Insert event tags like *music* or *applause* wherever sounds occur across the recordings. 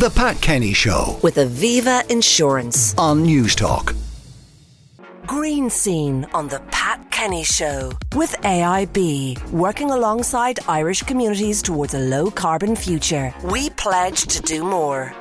The Pat Kenny Show with Aviva Insurance. on Newstalk. Green Scene on The Pat Kenny Show with AIB, working alongside Irish communities towards a low carbon future. We pledge to do more.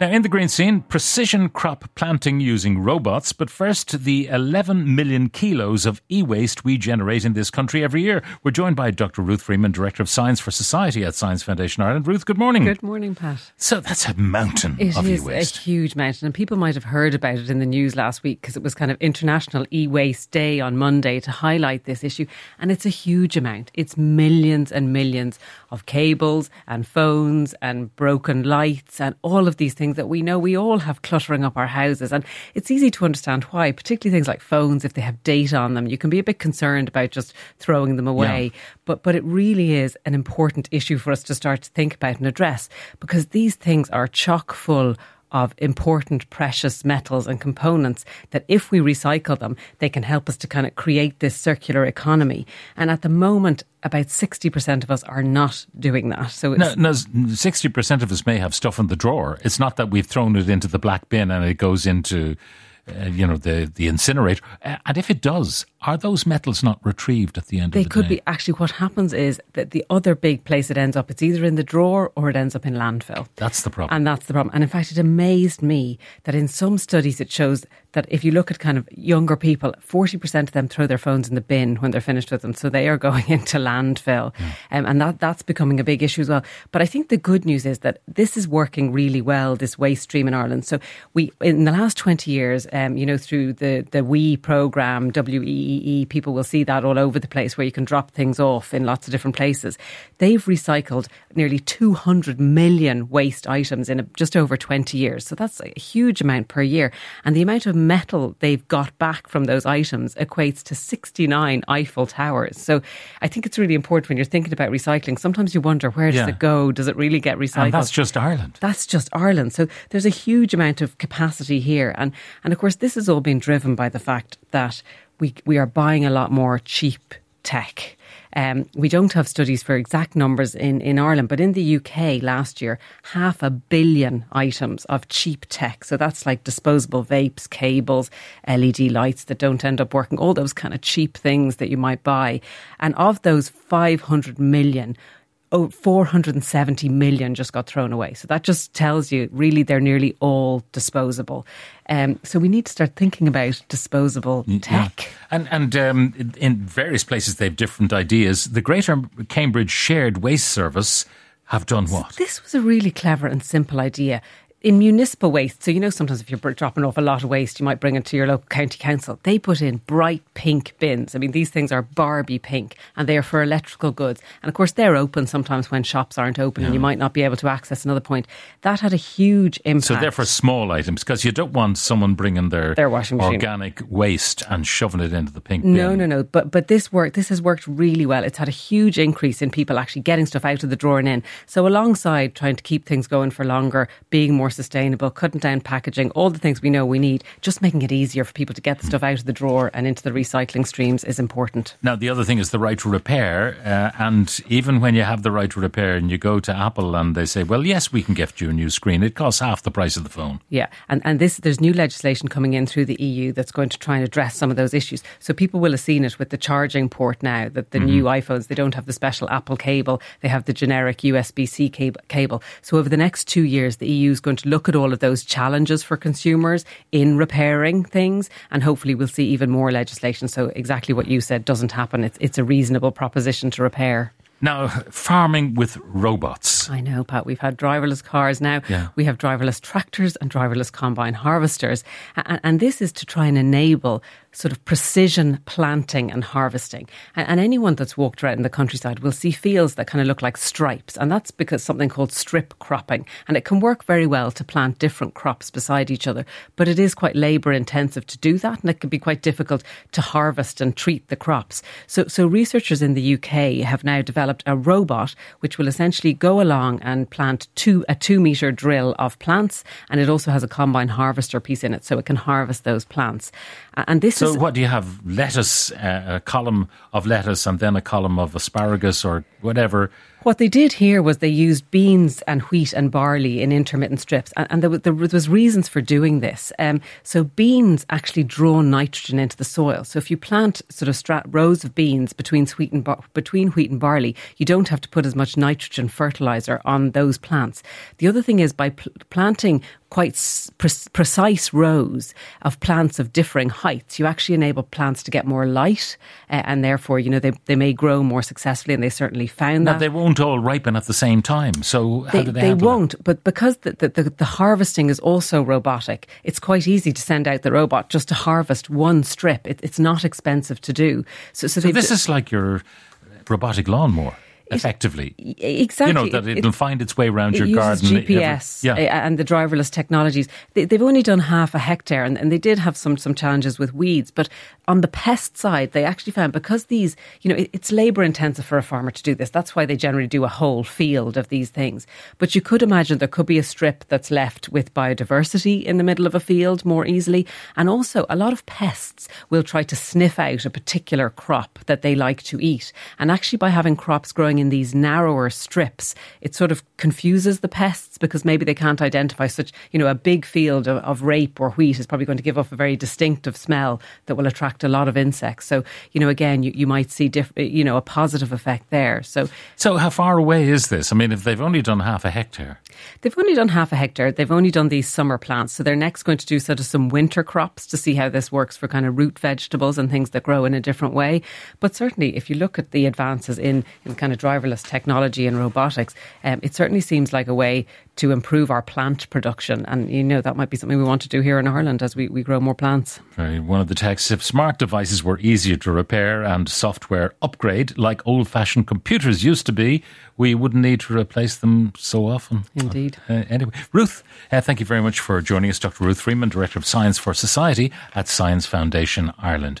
Now, in the green scene, precision crop planting using robots. But first, the 11 million kilos of e waste we generate in this country every year. We're joined by Dr. Ruth Freeman, Director of Science for Society at Science Foundation Ireland. Ruth, good morning. Good morning, Pat. So that's a mountain It of e is a huge mountain, and people might have heard about it in the news last week because it was kind of International E-Waste Day on Monday to highlight this issue. And it's a huge amount. It's millions and millions of cables and phones and broken lights and all of these things that we know we all have cluttering up our houses. And it's easy to understand why, particularly things like phones, if they have data on them, you can be a bit concerned about just throwing them away. But but it really is an important issue for us to start to think about and address because these things are chock full of important precious metals and components that if we recycle them, they can help us to kind of create this circular economy. And at the moment, about 60% of us are not doing that. So it's, No, no, 60% of us may have stuff in the drawer. It's not that we've thrown it into the black bin and it goes into, uh, you know, the, the incinerator. Uh, and if it does, are those metals not retrieved at the end they of the could day? be actually what happens is that the other big place it ends up, it's either in the drawer or it ends up in landfill. That's the problem. And that's the problem. And in fact, it amazed me that in some studies it shows that if you look at kind of younger people, 40% of them throw their phones in the bin when they're finished with them. So they are *laughs* going into landfill. Um, and that, that's becoming a big issue as well. But I think the good news is that this is working really well, this waste stream in Ireland. So we, in the last 20 years, um, you know, through the, the WE program, WEEE, people will see that all over the place where you can drop things off in lots of different places. They've recycled nearly 200 million waste items in a, just over 20 years. So that's a huge amount per year. And the amount of metal they've got back from those items equates to 69 Eiffel Towers. So I think it's really important when you're thinking about recycling. Sometimes you wonder, where does Yeah. it go? Does it really get recycled? and that's just Ireland. That's just Ireland. So there's a huge amount of capacity here. And, and of course, this has all been driven by the fact that we, we are buying a lot more cheap tech. Um, we don't have studies for exact numbers in, in Ireland, but in the UK last year, half a billion items of cheap tech. So that's like disposable vapes, cables, LED lights that don't end up working, all those kind of cheap things that you might buy. And of those 500 million, oh, 470 million just got thrown away. So that just tells you really they're nearly all disposable. Um, so we need to start thinking about disposable tech. And and um, in- in various places they have different ideas. The Greater Cambridge Shared Waste Service have done what? This was a really clever and simple idea. In municipal waste, so you know, sometimes if you're dropping off a lot of waste, you might bring it to your local county council. They put in bright pink bins. I mean, these things are Barbie pink and they are for electrical goods. And of course, they're open sometimes when shops aren't open and you might not be able to access another point. That had a huge impact. So they're for small items because you don't want someone bringing their, Their washing machine. organic waste and shoving it into the pink bin. No, no, no. But but this work this has worked really well. It's had a huge increase in people actually getting stuff out of the drawer and in. So alongside trying to keep things going for longer, being more sustainable, cutting down packaging, all the things we know we need, just making it easier for people to get the stuff out of the drawer and into the recycling streams is important. Now, the other thing is the right to repair. Uh, and even when you have the right to repair and you go to Apple and they say, well, yes, we can gift you a new screen, it costs half the price of the phone. Yeah, and and this there's new legislation coming in through the EU that's going to try and address some of those issues. So people will have seen it with the charging port now that the new iPhones they don't have the special Apple cable, they have the generic USB-C cable. cable. So over the next two years, the EU is going look at all of those challenges for consumers in repairing things, and hopefully we'll see even more legislation. So exactly what you said doesn't happen. It's it's a reasonable proposition to repair. Now, farming with robots. I know, Pat. We've had driverless cars now. Yeah. We have driverless tractors and driverless combine harvesters. And, and this is to try and enable sort of precision planting and harvesting. And, and anyone that's walked around in the countryside will see fields that kind of look like stripes. And that's because something called strip cropping. And it can work very well to plant different crops beside each other. But it is quite labour intensive to do that. And it can be quite difficult to harvest and treat the crops. So, so researchers in the UK have now developed a robot which will essentially go along and plant two, a two metre drill of plants. And it also has a combine harvester piece in it so it can harvest those plants. And this So, is what do you have? Lettuce, uh, a column of lettuce, and then a column of asparagus or whatever. What they did here was they used beans and wheat and barley in intermittent strips, and, and there, was, there, was reasons for doing this. Um, so beans actually draw nitrogen into the soil. So if you plant sort of rows of beans between wheat and bar- between wheat and barley, you don't have to put as much nitrogen fertilizer on those plants. The other thing is by pl- planting quite pre- precise rows of plants of differing heights, you actually enable plants to get more light, uh, and therefore, you know, they, they may grow more successfully, and they certainly found now, that. they won't all ripen at the same time, so how they, they, they won't, but because the, the, the, the, harvesting is also robotic, it's quite easy to send out the robot just to harvest one strip. It, it's not expensive to do. So, so, so this is like your robotic lawnmower effectively. Exactly. You know, that it'll it, find its way around it your garden. GPS every, yeah. and the driverless technologies. They, have only done half a hectare and, and, they did have some, some challenges with weeds. But on the pest side, they actually found because these, you know, it, it's labour intensive for a farmer to do this. That's why they generally do a whole field of these things. But you could imagine there could be a strip that's left with biodiversity in the middle of a field more easily. And also, a lot of pests will try to sniff out a particular crop that they like to eat. And actually, by having crops growing in these narrower strips, it sort of confuses the pests because maybe they can't identify such, you know, a big field of, of rape or wheat is probably going to give off a very distinctive smell that will attract a lot of insects. So, you know, again, you, you might see, diff, you know, a positive effect there. So, so how far away is this? I mean, if they've only done half a hectare, they've only done half a hectare. They've only done these summer plants. So they're next going to do sort of some winter crops to see how this works for kind of root vegetables and things that grow in a different way. But certainly, if you look at the advances in, in kind of driverless technology and robotics, um, it certainly seems like a way to improve our plant production. And, you know, that might be something we want to do here in Ireland as we, we grow more plants. Right. One of the texts if smart devices were easier to repair and software upgrade like old fashioned computers used to be, we wouldn't need to replace them so often. Indeed. Uh, anyway, Ruth, uh, thank you very much for joining us. Dr. Ruth Freeman, Director of Science for Society at Science Foundation Ireland.